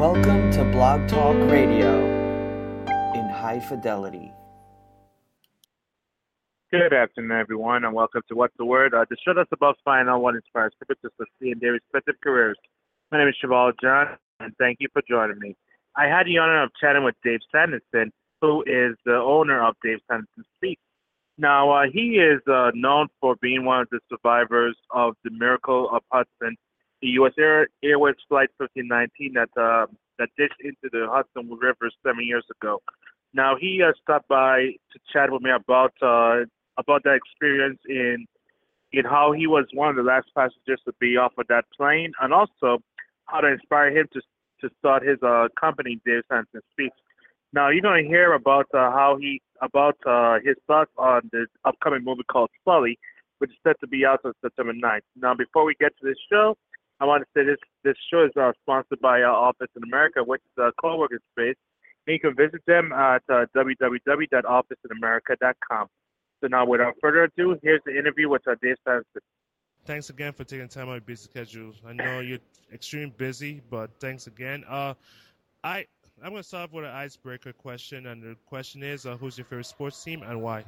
Welcome to Blog Talk Radio in high fidelity. Good afternoon, everyone, and welcome to What's the Word, uh, the show that's about finding out what inspires people to succeed in their respective careers. My name is Cheval John, and thank you for joining me. I had the honor of chatting with Dave Sanderson, who is the owner of Dave Sanderson Speaks. Now, uh, he is uh, known for being one of the survivors of the Miracle of Hudson, the U.S. Air, Airways Flight 1519 that uh, that ditched into the Hudson River seven years ago. Now, he uh, stopped by to chat with me about uh, about that experience in in how he was one of the last passengers to be off of that plane, and also how to inspire him to to start his uh, company, Dave Sanderson Speaks. Now you're going to hear about uh, how he about uh, his thoughts on the upcoming movie called Sully, which is set to be out on September 9th. Now, before we get to this show, I want to say this this show is uh, sponsored by our Office in America, which is a co-working space. And you can visit them at uh, www.officeinamerica.com. So now, without further ado, here's the interview with uh, Dave Sanderson. Thanks again for taking time out of your busy schedule. I know you're extremely busy, but thanks again. Uh, I I'm going to start off with an icebreaker question, and the question is, uh, who's your favorite sports team and why?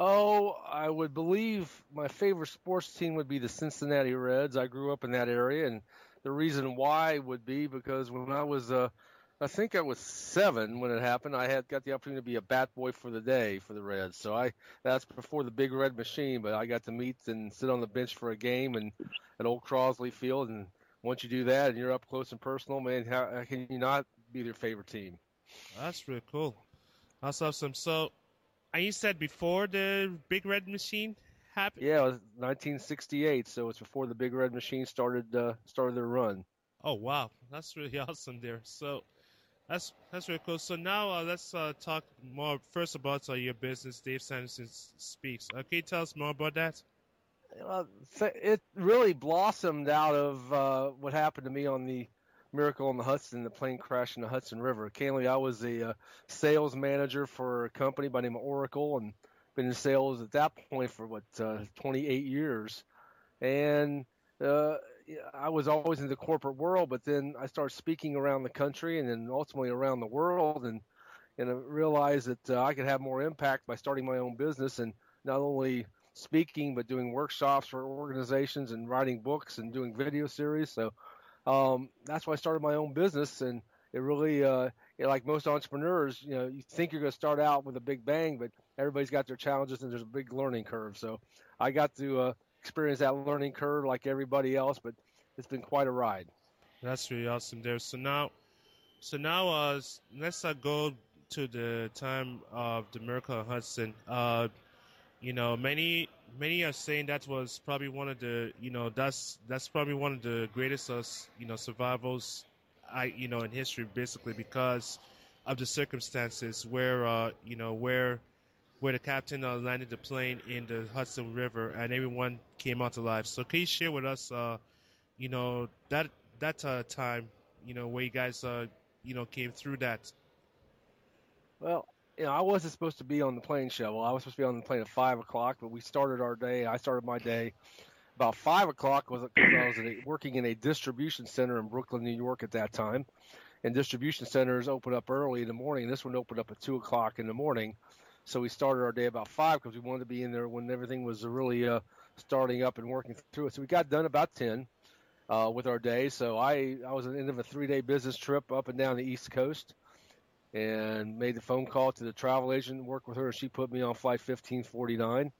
Oh, I would believe my favorite sports team would be the Cincinnati Reds. I grew up in that area, and the reason why would be because when I was, uh, I think I was seven when it happened. I had got the opportunity to be a bat boy for the day for the Reds. So I that's before the big red machine, but I got to meet and sit on the bench for a game and at Old Crosley Field and once you do that and you're up close and personal, man, how, how can you not be their favorite team? That's really cool. That's awesome. So, and you said before the Big Red Machine happened? Yeah, it was 1968, so it's before the Big Red Machine started uh, started their run. Oh wow, that's really awesome there. So, that's that's really cool. So now uh, let's uh, talk more first about uh, your business. Dave Sanderson speaks. Uh, can you tell us more about that? it really blossomed out of uh, what happened to me on the Miracle on the Hudson, the plane crash in the Hudson River. Canley, I was a uh, sales manager for a company by the name of Oracle, and been in sales at that point for what uh, 28 years. And uh, I was always in the corporate world, but then I started speaking around the country and then ultimately around the world, and and I realized that uh, I could have more impact by starting my own business and not only speaking, but doing workshops for organizations and writing books and doing video series. So um, that's why I started my own business. And it really, uh, know, like most entrepreneurs, you know, you think you're going to start out with a big bang, but everybody's got their challenges and there's a big learning curve. So I got to uh, experience that learning curve like everybody else, but it's been quite a ride. That's really awesome there. So now, so now, uh, let's uh, go to the time of the Miracle Hudson. Uh, you know, many many are saying that was probably one of the you know that's that's probably one of the greatest uh, you know survivals I you know in history basically because of the circumstances where uh, you know where where the captain uh, landed the plane in the Hudson River and everyone came out alive. So can you share with us, uh, you know that that uh, time, you know where you guys uh, you know came through that? Well, you know, I wasn't supposed to be on the plane Cheval. I was supposed to be on the plane at five o'clock, but we started our day. I started my day about five o'clock was because I was working in a distribution center in Brooklyn, New York at that time. And distribution centers open up early in the morning. This one opened up at two o'clock in the morning, so we started our day about five because we wanted to be in there when everything was really uh, starting up and working through it. So we got done about ten uh, with our day. So I I was at the end of a three day business trip up and down the East Coast and made the phone call to the travel agent, worked with her, and she put me on flight 1549.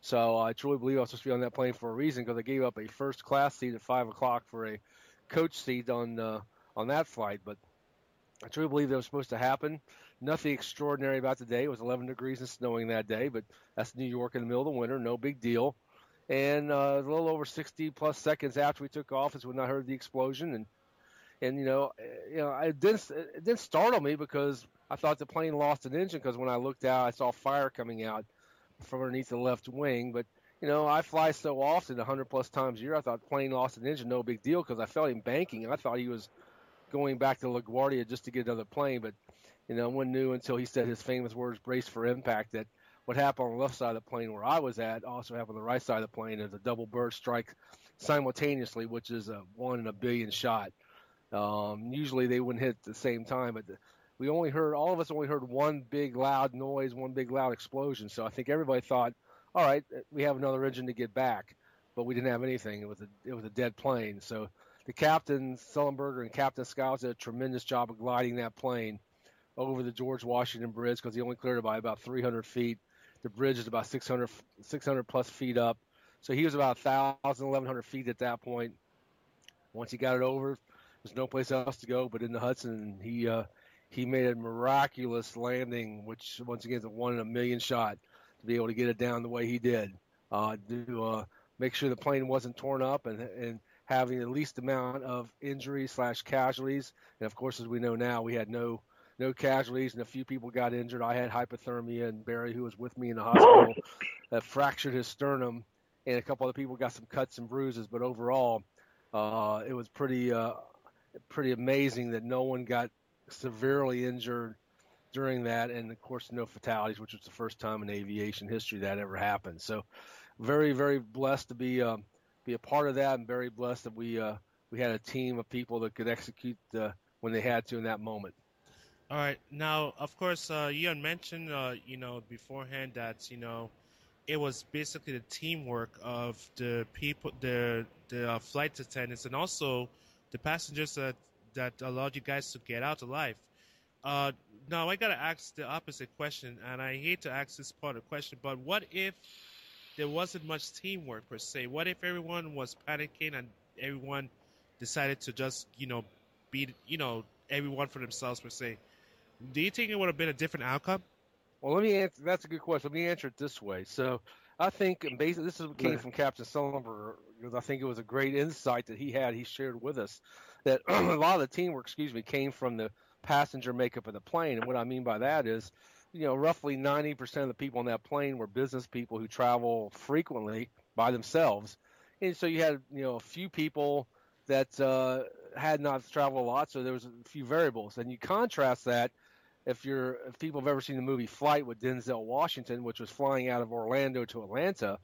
So I truly believe I was supposed to be on that plane for a reason because I gave up a first class seat at five o'clock for a coach seat on uh, on that flight. But I truly believe that was supposed to happen. Nothing extraordinary about the day. It was 11 degrees and snowing that day, but that's New York in the middle of the winter. No big deal. And uh, a little over 60 plus seconds after we took off is when I heard the explosion and and you know, eh, you know, it didn't it didn't startle me because I thought the plane lost an engine because when I looked out, I saw fire coming out from underneath the left wing. But you know, I fly so often, 100 plus times a year. I thought the plane lost an engine, no big deal, because I felt him banking, I thought he was going back to LaGuardia just to get another plane. But you know, no one knew until he said his famous words, "Brace for impact," that what happened on the left side of the plane where I was at also happened on the right side of the plane as a double bird strike simultaneously, which is a one in a billion shot Um, usually they wouldn't hit at the same time, but we only heard all of us only heard one big loud noise, one big loud explosion. So I think everybody thought, all right, we have another engine to get back, but we didn't have anything. It was a it was a dead plane. So the captain Sullenberger and Captain Skiles did a tremendous job of gliding that plane over the George Washington Bridge because he only cleared it by about 300 feet. The bridge is about 600 600 plus feet up, so he was about 1,000 1,100 feet at that point. Once he got it over, there's no place else to go but in the Hudson. He uh, he made a miraculous landing, which once again is a one in a million shot to be able to get it down the way he did. Uh, to uh, make sure the plane wasn't torn up and and having the least amount of injuries slash casualties. And of course, as we know now, we had no no casualties and a few people got injured. I had hypothermia, and Barry, who was with me in the hospital, uh, fractured his sternum, and a couple other people got some cuts and bruises. But overall, uh, it was pretty uh, pretty amazing that no one got severely injured during that, and of course, no fatalities, which was the first time in aviation history that ever happened. So, very, very blessed to be um, be a part of that, and very blessed that we uh, we had a team of people that could execute uh, when they had to in that moment. All right. Now, of course, uh, you had mentioned, uh, you know, beforehand that you know it was basically the teamwork of the people, the the uh, flight attendants, and also the passengers that that allowed you guys to get out alive. Uh, now I gotta ask the opposite question, and I hate to ask this part of the question, but what if there wasn't much teamwork per se? What if everyone was panicking and everyone decided to just, you know, be, you know, everyone for themselves per se? Do you think it would have been a different outcome? Well, let me answer. That's a good question. Let me answer it this way. So, I think, and basically, this is what came from Captain Sullenberger because I think it was a great insight that he had. He shared with us that a lot of the teamwork, excuse me, came from the passenger makeup of the plane. And what I mean by that is, you know, roughly 90% of the people on that plane were business people who travel frequently by themselves. And so you had, you know, a few people that uh, had not traveled a lot, so there was a few variables. And you contrast that if you're if people have ever seen the movie Flight with Denzel Washington, which was flying out of Orlando to Atlanta,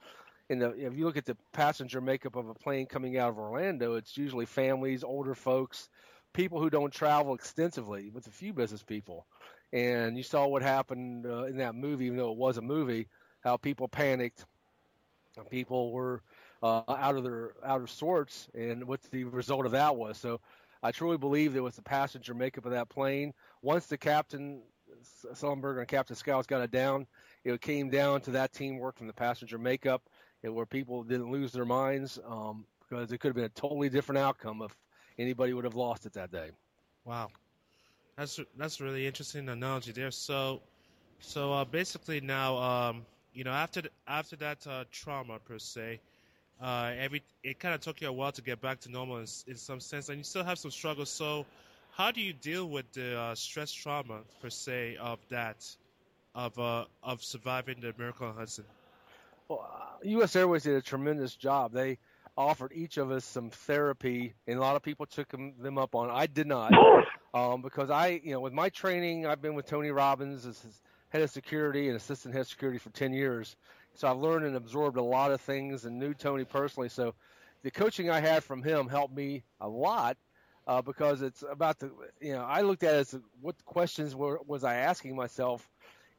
and the, if you look at the passenger makeup of a plane coming out of Orlando, it's usually families, older folks, people who don't travel extensively, with a few business people. And you saw what happened uh, in that movie, even though it was a movie, how people panicked, people were uh, out of their out of sorts, and what the result of that was. So, I truly believe it was the passenger makeup of that plane. Once the captain Sullenberger and Captain Skiles got it down, it came down to that teamwork from the passenger makeup where people didn't lose their minds um, because it could have been a totally different outcome if anybody would have lost it that day. Wow, that's that's really interesting analogy there. So, so uh, basically now, um, you know, after after that uh, trauma per se, uh, every it kind of took you a while to get back to normal in, in, some sense, and you still have some struggles. So, how do you deal with the uh, stress trauma per se of that, of uh, of surviving the Miracle on Hudson? Well, U.S. Airways did a tremendous job. They offered each of us some therapy, and a lot of people took them, them up on. I did not, um, because I, you know, with my training, I've been with Tony Robbins as head of security and assistant head of security for 10 years. So I've learned and absorbed a lot of things and knew Tony personally. So the coaching I had from him helped me a lot uh, because it's about the, you know, I looked at it as what questions were, was I asking myself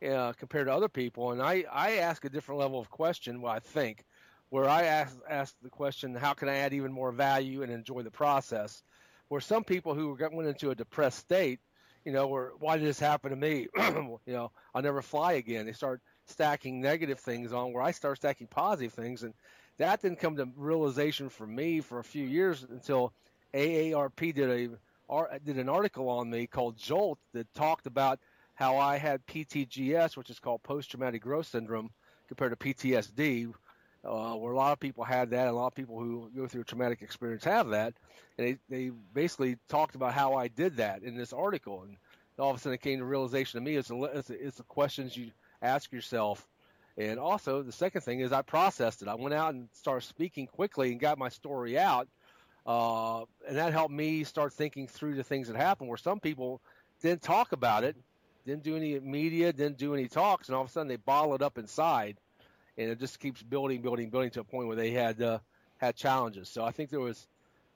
uh, compared to other people. And I, I ask a different level of question, well, I think, where I ask, ask the question, how can I add even more value and enjoy the process? Where some people who went into a depressed state, you know, where why did this happen to me? you know, I'll never fly again. They start stacking negative things on where I start stacking positive things. And that didn't come to realization for me for a few years until AARP did a did an article on me called Jolt that talked about how I had PTGS, which is called post traumatic growth syndrome, compared to PTSD, uh, where a lot of people had that, and a lot of people who go through a traumatic experience have that. And they, they basically talked about how I did that in this article. And all of a sudden it came to realization to me it's, a, it's, it's the questions you ask yourself. And also, the second thing is I processed it. I went out and started speaking quickly and got my story out. Uh, and that helped me start thinking through the things that happened where some people didn't talk about it didn't do any media, didn't do any talks, and all of a sudden they bottle it up inside, and it just keeps building, building, building to a point where they had uh, had challenges. So I think there was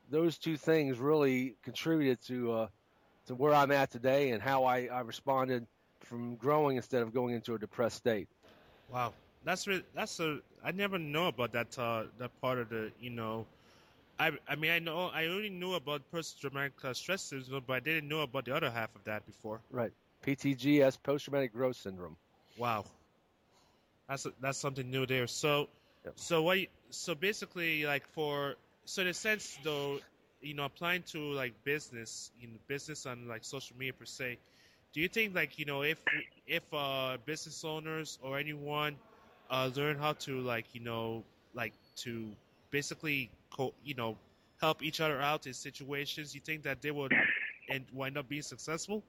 those two things really contributed to uh, to where I'm at today and how I, I responded from growing instead of going into a depressed state. Wow, that's really, that's a I never know about that uh, that part of the you know. I, I mean I know I only knew about post traumatic uh, stress syndrome, but I didn't know about the other half of that before. Right, PTGS, post traumatic growth syndrome. Wow, that's a, that's something new there. So, Yep. so what? you- So basically, like for so in a sense though, you know, applying to like business, you know, business on like social media per se. Do you think like you know if if uh, business owners or anyone uh, learn how to like you know like to basically co- you know help each other out in situations, you think that they would and wind up being successful?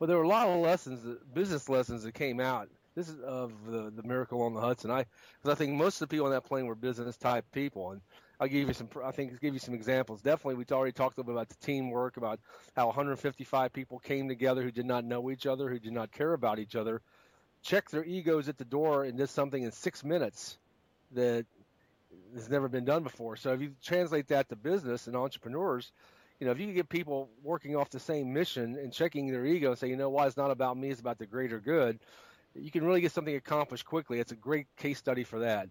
Well, there were a lot of lessons, business lessons that came out. This is of the the miracle on the Hudson. I because I think most of the people on that plane were business type people, and I'll give you some. I think give you some examples. Definitely, we already talked a little bit about the teamwork, about how 155 people came together who did not know each other, who did not care about each other, checked their egos at the door, and did something in six minutes that has never been done before. So if you translate that to business and entrepreneurs, you know, if you can get people working off the same mission and checking their ego and say, you know, why it's not about me, it's about the greater good, you can really get something accomplished quickly. It's a great case study for that.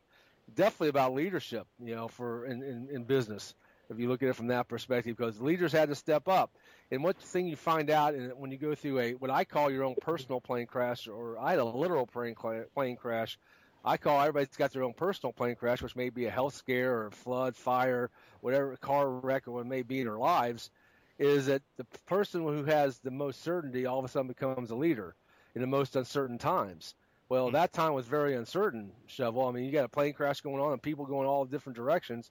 Definitely about leadership, you know, for in, in, in business. If you look at it from that perspective, because leaders had to step up. And what thing you find out when you go through a what I call your own personal plane crash, or I had a literal plane plane crash. I call everybody's got their own personal plane crash, which may be a health scare or a flood, fire, whatever car wreck or what it may be in their lives, is that the person who has the most certainty all of a sudden becomes a leader in the most uncertain times. Well, that time was very uncertain, Cheval. I mean, you got a plane crash going on and people going all different directions.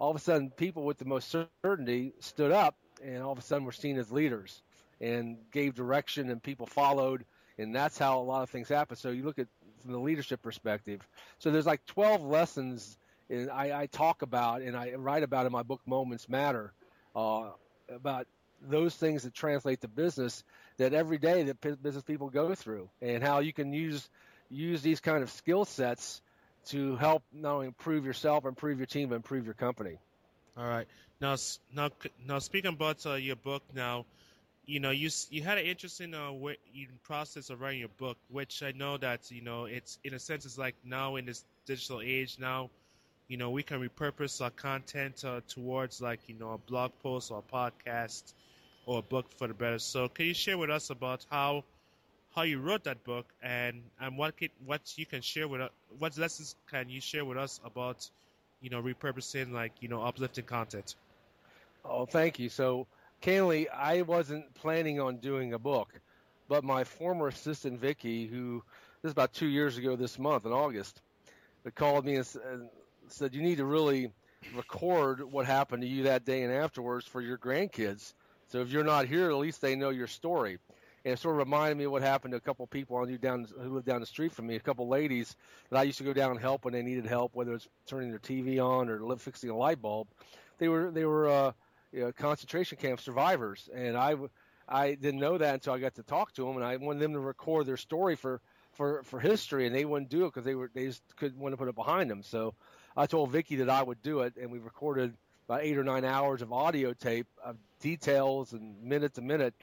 All of a sudden, people with the most certainty stood up, and all of a sudden, were seen as leaders and gave direction, and people followed, and that's how a lot of things happen. So you look at from the leadership perspective. So there's like 12 lessons and I, I talk about and I write about in my book Moments Matter uh, about those things that translate to business that every day that bu- business people go through and how you can use use these kind of skill sets to help not only improve yourself, improve your team, but improve your company. All right. Now, now, now, speaking about uh, your book, now, you know, you you had an interesting uh, wa- in process of writing your book, which I know that you know it's in a sense it's like now in this digital age now, you know, we can repurpose our content uh, towards like you know a blog post or a podcast or a book for the better. So, can you share with us about how how you wrote that book and and what can, what you can share with us? What lessons can you share with us about you know repurposing like you know uplifting content? Oh, thank you. So, candidly, I wasn't planning on doing a book, but my former assistant Vicky, who this is about two years ago this month in August, called me and said you need to really record what happened to you that day and afterwards for your grandkids. So if you're not here, at least they know your story. And it sort of reminded me of what happened to a couple people I knew down who lived down the street from me, a couple ladies that I used to go down and help when they needed help, whether it's turning their TV on or fixing a light bulb. They were they were uh, you know, concentration camp survivors, and I I didn't know that until I got to talk to them, and I wanted them to record their story for for for history, and they wouldn't do it because they were they just couldn't want to put it behind them. So I told Vicky that I would do it, and we recorded about eight or nine hours of audio tape of details and minute to minute,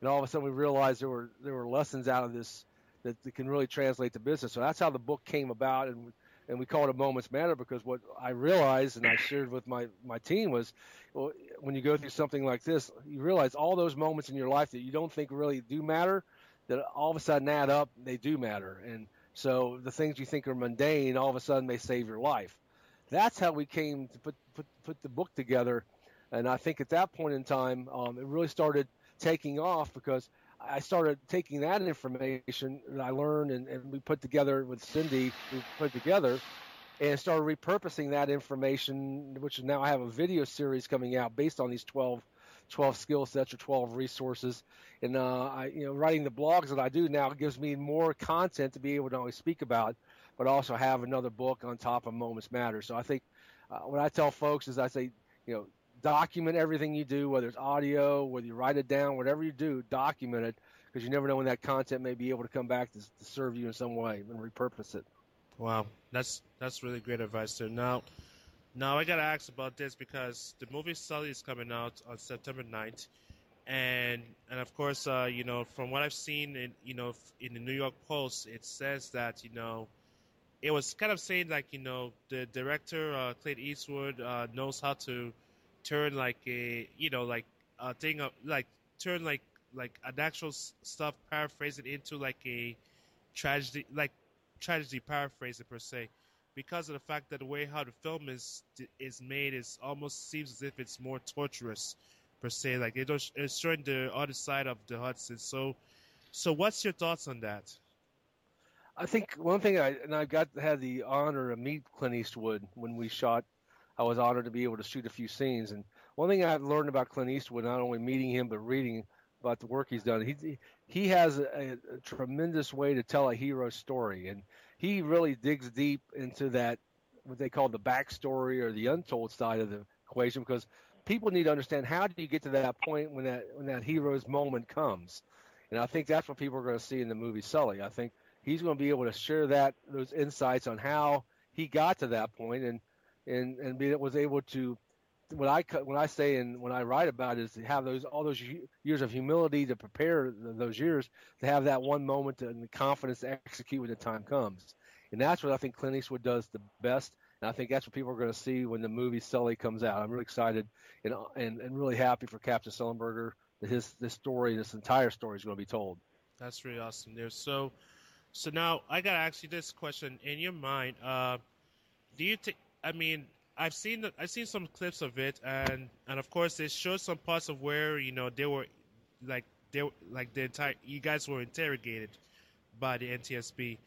and all of a sudden we realized there were there were lessons out of this that, that can really translate to business. So that's how the book came about, and and we call it a moments matter because what I realized and I shared with my my team was, well, when you go through something like this, you realize all those moments in your life that you don't think really do matter, that all of a sudden add up, they do matter, and so the things you think are mundane, all of a sudden they save your life. That's how we came to put put put the book together, and I think at that point in time, um, it really started taking off because I started taking that information that I learned and, and we put together with Cindy, we put together and started repurposing that information, which now I have a video series coming out based on these 12, 12 skill sets or 12 resources. And, uh, I, you know, writing the blogs that I do now gives me more content to be able to always speak about, but also have another book on top of Moments Matter. So I think uh, what I tell folks is I say, you know, document everything you do, whether it's audio, whether you write it down, whatever you do, document it because you never know when that content may be able to come back to, to serve you in some way and repurpose it. Wow, that's that's really great advice there. Now, Now I gotta ask about this because the movie Sully is coming out on September 9th, and and of course, uh, you know, from what I've seen in you know in the New York Post, it says that you know, it was kind of saying like you know the director uh, Clint Eastwood uh, knows how to turn like a you know like a thing of like turn like like an actual stuff paraphrase it into like a tragedy like tragedy paraphrase it per se because of the fact that the way how the film is is made is almost seems as if it's more torturous per se like it it's showing the other side of the Hudson. So so what's your thoughts on that? I think one thing I and I got had the honor of meet Clint Eastwood when we shot I was honored to be able to shoot a few scenes and one thing I've learned about Clint Eastwood not only meeting him but reading about the work he's done. He he has a, a, tremendous way to tell a hero story, and he really digs deep into that what they call the backstory or the untold side of the equation because people need to understand how do you get to that point when that when that hero's moment comes, and I think that's what people are going to see in the movie Sully. I think he's going to be able to share that those insights on how he got to that point and and and be, was able to what I when I say and when I write about is to have those all those years of humility to prepare those years to have that one moment to, and the confidence to execute when the time comes, and that's what I think Clint Eastwood does the best. And I think that's what people are going to see when the movie Sully comes out. I'm really excited and and, and really happy for Captain Sullenberger that his this story, this entire story, is going to be told. That's really awesome. There. So, so now I got to ask you this question: In your mind, uh, do you think? I mean, I've seen the, I've seen some clips of it, and and of course it shows some parts of where you know they were, like they like the entire you guys were interrogated by the NTSB.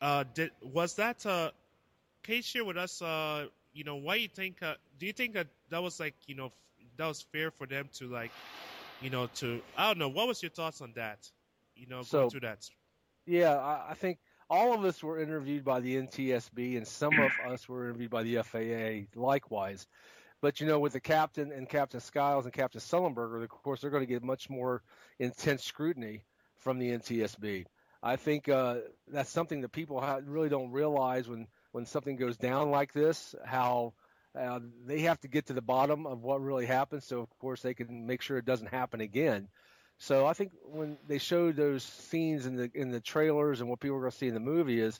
Uh, did, was that uh, can you share with us? Uh, you know, why you think? Uh, do you think that that was like you know that was fair for them to like, you know, to I don't know. What was your thoughts on that? You know, so, going through that. Yeah, I, I think all of us were interviewed by the NTSB, and some of us were interviewed by the FAA likewise. But you know, with the captain and Captain Skiles and Captain Sullenberger, of course, they're going to get much more intense scrutiny from the NTSB. I think uh, that's something that people really don't realize when when something goes down like this, how uh, they have to get to the bottom of what really happened, so of course they can make sure it doesn't happen again. So I think when they showed those scenes in the in the trailers and what people are going to see in the movie is,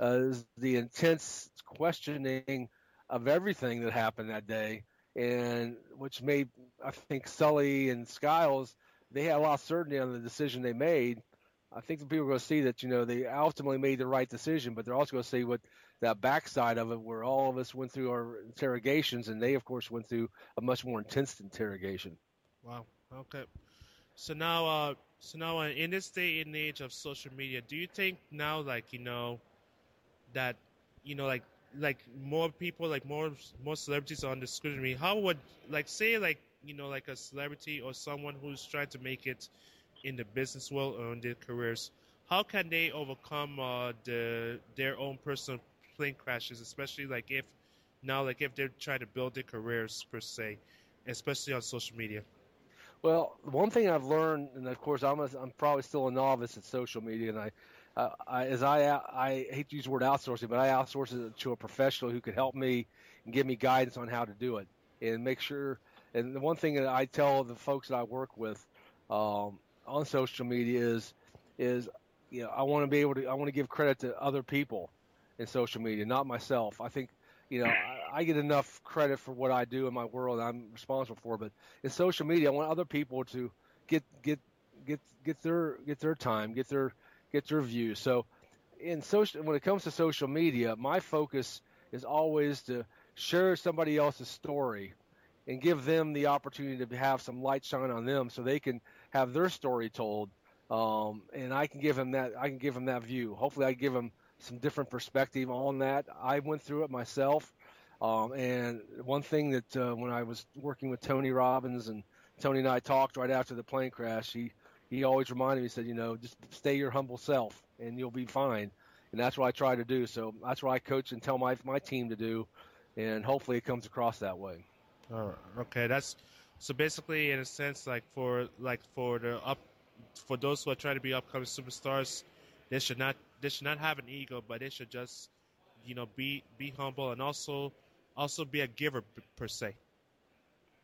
uh, is the intense questioning of everything that happened that day, and which made I think Sully and Skiles they had a lot of certainty on the decision they made. I think the people are going to see that you know they ultimately made the right decision, but they're also going to see what that backside of it, where all of us went through our interrogations, and they of course went through a much more intense interrogation. Wow. Okay. So now, uh, so now in this day and age of social media, do you think now, like you know, that you know, like like more people, like more more celebrities are under scrutiny? How would like say like you know like a celebrity or someone who's trying to make it in the business world or in their careers? How can they overcome uh, the their own personal plane crashes, especially like if now like if they're trying to build their careers per se, especially on social media? Well, one thing I've learned, and of course I'm a, I'm probably still a novice at social media, and I, uh, I as I I hate to use the word outsourcing, but I outsource it to a professional who could help me and give me guidance on how to do it and make sure. And the one thing that I tell the folks that I work with um, on social media is is you know I want to be able to I want to give credit to other people in social media, not myself. I think you know, I, get enough credit for what I do in my world I'm responsible for, but in social media, I want other people to get get get get their get their time, get their get their views. So, in social, when it comes to social media, my focus is always to share somebody else's story and give them the opportunity to have some light shine on them, so they can have their story told. Um, and I can give them that. I can give them that view. Hopefully, I give them some different perspective on that. I went through it myself. Um, and one thing that uh, when I was working with Tony Robbins and Tony and I talked right after the plane crash, he, he always reminded me, he said, you know, just stay your humble self and you'll be fine. And that's what I try to do. So that's what I coach and tell my, my team to do. And hopefully it comes across that way. Oh, okay. That's so basically in a sense, like for, like for the up, for those who are trying to be upcoming superstars, they should not they should not have an ego, but they should just you know be be humble and also also be a giver per se?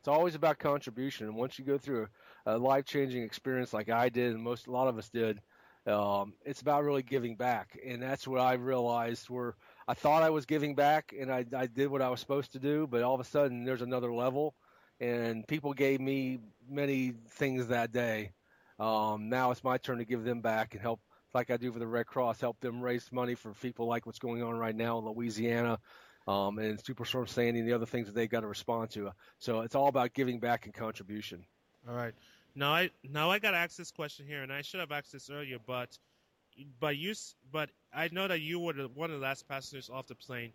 It's always about contribution, and once you go through a, life changing experience like I did, and most a lot of us did, um, it's about really giving back, and that's what I realized. Where I thought I was giving back, and I, I did what I was supposed to do, but all of a sudden there's another level, and people gave me many things that day. Um, now it's my turn to give them back and help, like I do for the Red Cross, help them raise money for people like what's going on right now in Louisiana, um, and Superstorm Sandy and the other things that they've got to respond to. So it's all about giving back and contribution. All right. Now I now I got to ask this question here, and I should have asked this earlier, but but you but I know that you were the, one of the last passengers off the plane.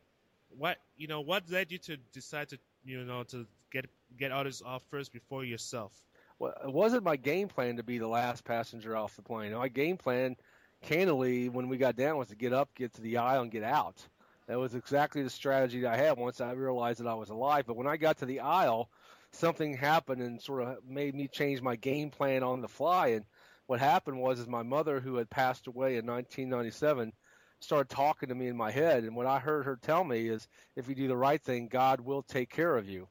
What you know? What led you to decide to you know to get get others off first before yourself? Well, it wasn't my game plan to be the last passenger off the plane. My game plan, candidly, when we got down, was to get up, get to the aisle, and get out. That was exactly the strategy that I had once I realized that I was alive. But when I got to the aisle, something happened and sort of made me change my game plan on the fly. And what happened was, is my mother, who had passed away in 1997, started talking to me in my head. And what I heard her tell me is, if you do the right thing, God will take care of you.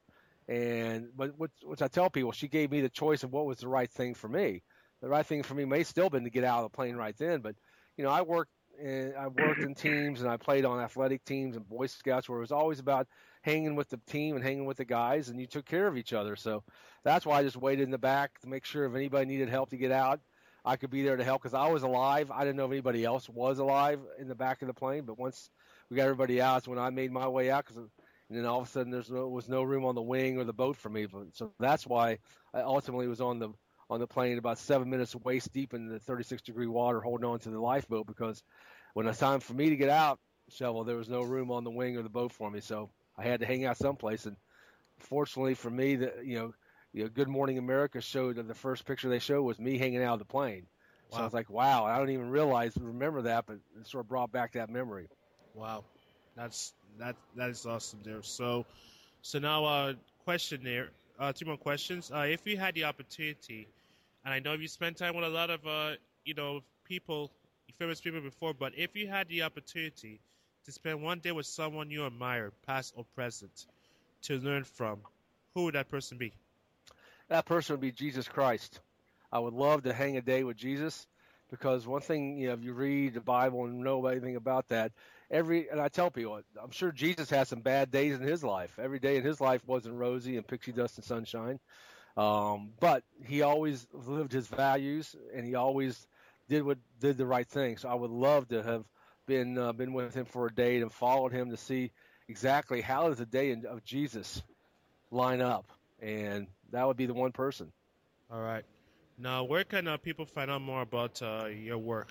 And but which, which I tell people, she gave me the choice of what was the right thing for me. The right thing for me may still been to get out of the plane right then, but you know, I worked and I worked in teams and I played on athletic teams and Boy Scouts where it was always about hanging with the team and hanging with the guys, and you took care of each other. So that's why I just waited in the back to make sure if anybody needed help to get out, I could be there to help because I was alive. I didn't know if anybody else was alive in the back of the plane, but once we got everybody out, when I made my way out because. And then all of a sudden, there no was no room on the wing or the boat for me. So that's why I ultimately was on the on the plane about seven minutes waist deep in the 36 degree water, holding on to the lifeboat because when it's time for me to get out, Cheval, there was no room on the wing or the boat for me. So I had to hang out someplace. And fortunately for me, that you know, you know, Good Morning America showed that the first picture they showed was me hanging out of the plane. Wow. So I was like, wow, I don't even realize remember that, but it sort of brought back that memory. Wow, that's that that is awesome there. So, so now uh, question there, uh, two more questions. Uh, if you had the opportunity, and I know you spent time with a lot of uh, you know people, famous people before, but if you had the opportunity to spend one day with someone you admire, past or present, to learn from, who would that person be? That person would be Jesus Christ. I would love to hang a day with Jesus because one thing, you know, if you read the Bible and know anything about that, every and I tell people, I'm sure Jesus had some bad days in his life. Every day in his life wasn't rosy and pixie dust and sunshine, um, but he always lived his values and he always did what did the right thing. So I would love to have been uh, been with him for a day and followed him to see exactly how does the day of Jesus line up, and that would be the one person. All right. Now, where can uh, people find out more about uh, your work?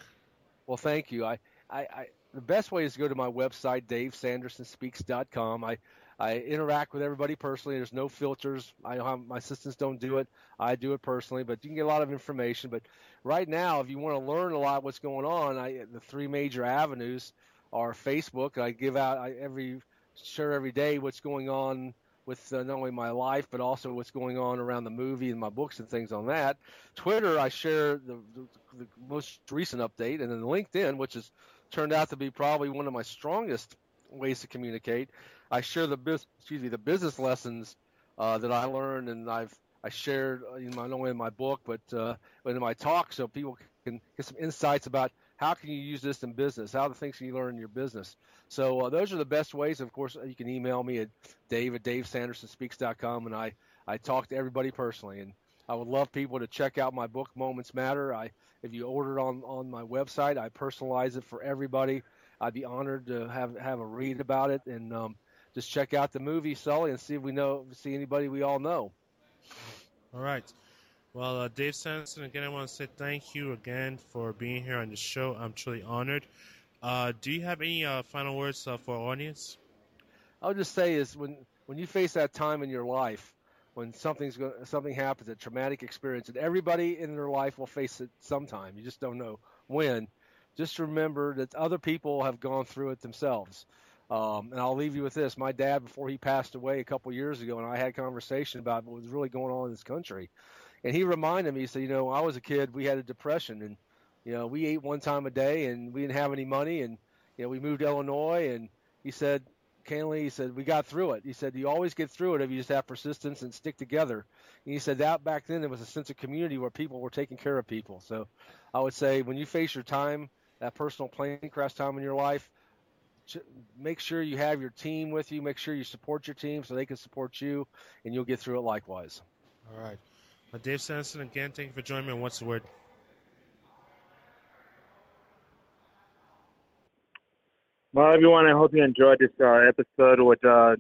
Well, thank you. I, I, I, the best way is to go to my website, DaveSandersonSpeaks.com. I, I interact with everybody personally. There's no filters. I my assistants don't do it. I do it personally, but you can get a lot of information. But right now, if you want to learn a lot what's going on, I, the three major avenues are Facebook. I give out I, every share every day what's going on with uh, not only my life but also what's going on around the movie and my books and things on that. Twitter, I share the, the, the most recent update, and then LinkedIn, which has turned out to be probably one of my strongest ways to communicate. I share the business, excuse me, the business lessons uh, that I learned and I've I shared uh, in my, not only in my book but uh, in my talk, so people can get some insights about how can you use this in business, how the things can you learn in your business. So uh, those are the best ways. Of course, you can email me at dave at davesandersonspeaks.com, and I I talk to everybody personally, and I would love people to check out my book Moments Matter. I if you order it on on my website, I personalize it for everybody. I'd be honored to have have a read about it and um, just check out the movie Sully and see if we know see anybody we all know. All right. Well, uh, Dave Sanderson, again, I want to say thank you again for being here on the show. I'm truly honored. Uh, do you have any uh, final words uh, for our audience? I'll just say is when when you face that time in your life when something's going something happens, a traumatic experience, and everybody in their life will face it sometime. You just don't know when. Just remember that other people have gone through it themselves. Um, and I'll leave you with this: my dad, before he passed away a couple years ago, and I had a conversation about what was really going on in this country, and he reminded me, he said, you know, when I was a kid, we had a depression, and you know, we ate one time a day, and we didn't have any money, and you know, we moved to Illinois, and he said, candidly, he said, we got through it. He said, you always get through it if you just have persistence and stick together. And he said that back then there was a sense of community where people were taking care of people. So I would say when you face your time, that personal plane crash time in your life, make sure you have your team with you. Make sure you support your team so they can support you, and you'll get through it likewise. All right. Uh, Dave Sanderson, again, thank you for joining me. And what's the word? Well, everyone, I hope you enjoyed this uh, episode with uh,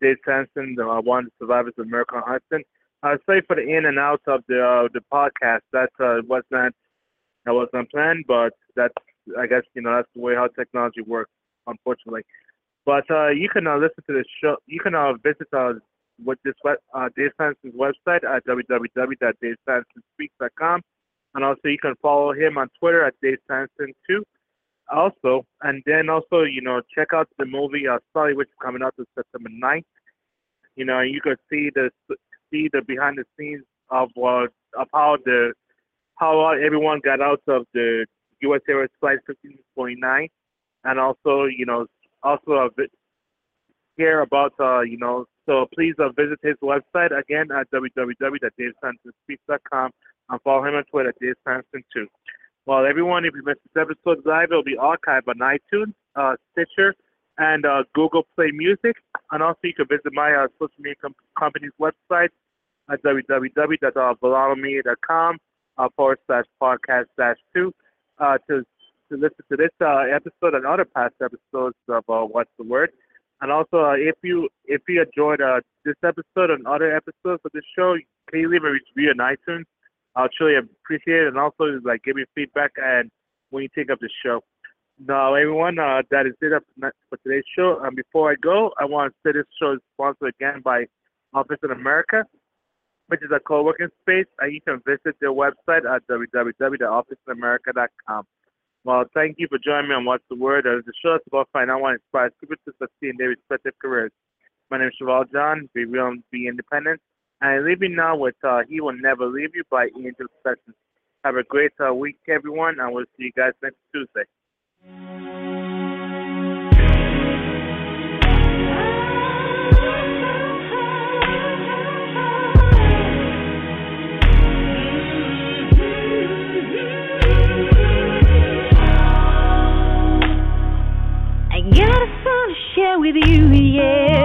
Dave Sanderson, the uh, one of the survivors of Miracle on Hudson. Uh, sorry for the in and out of the uh, the podcast. That uh, was not that wasn't planned, but that's I guess you know that's the way how technology works, unfortunately. But uh, you can uh, listen to the show. You can uh, visit uh, with this web, uh, Dave Sanderson's website at www.davesandersonspeaks.com, and also you can follow him on Twitter at Dave Sanderson too also, and then also, you know, check out the movie uh, Sully, which is coming out on September 9th. You know, you can see the see the behind the scenes of uh, of how the how everyone got out of the U.S. Airways Flight 1549, and also, you know, also uh, hear about, uh, you know, so please uh, visit his website again at www.davesandersonspeaks.com and follow him on Twitter, Dave Sanderson. Well, everyone, if you missed this episode live, it'll be archived on iTunes, uh, Stitcher, and uh, Google Play Music. And also, you can visit my uh, social media com- company's website at www.volanomedia.com uh, forward slash podcast dash two uh, to to listen to this uh, episode and other past episodes of uh, What's the Word. And also, uh, if you if you enjoyed uh, this episode and other episodes of this show, can you leave a review on iTunes? I'll truly appreciate it, and also like give me feedback and when you think of the show. Now, everyone, uh, that is it for today's show. And before I go, I want to say this show is sponsored again by Office in America, which is a co-working space, and you can visit their website at www.officeinamerica.com. Well, thank you for joining me on What's the Word. As the show is about finding out what inspires people to succeed in their respective careers. My name is Cheval John. Be real and be independent. And leave leaving now with uh, He Will Never Leave You by Angel Sessions. Have a great uh, week, everyone, and we'll see you guys next Tuesday. With you, yeah.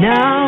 now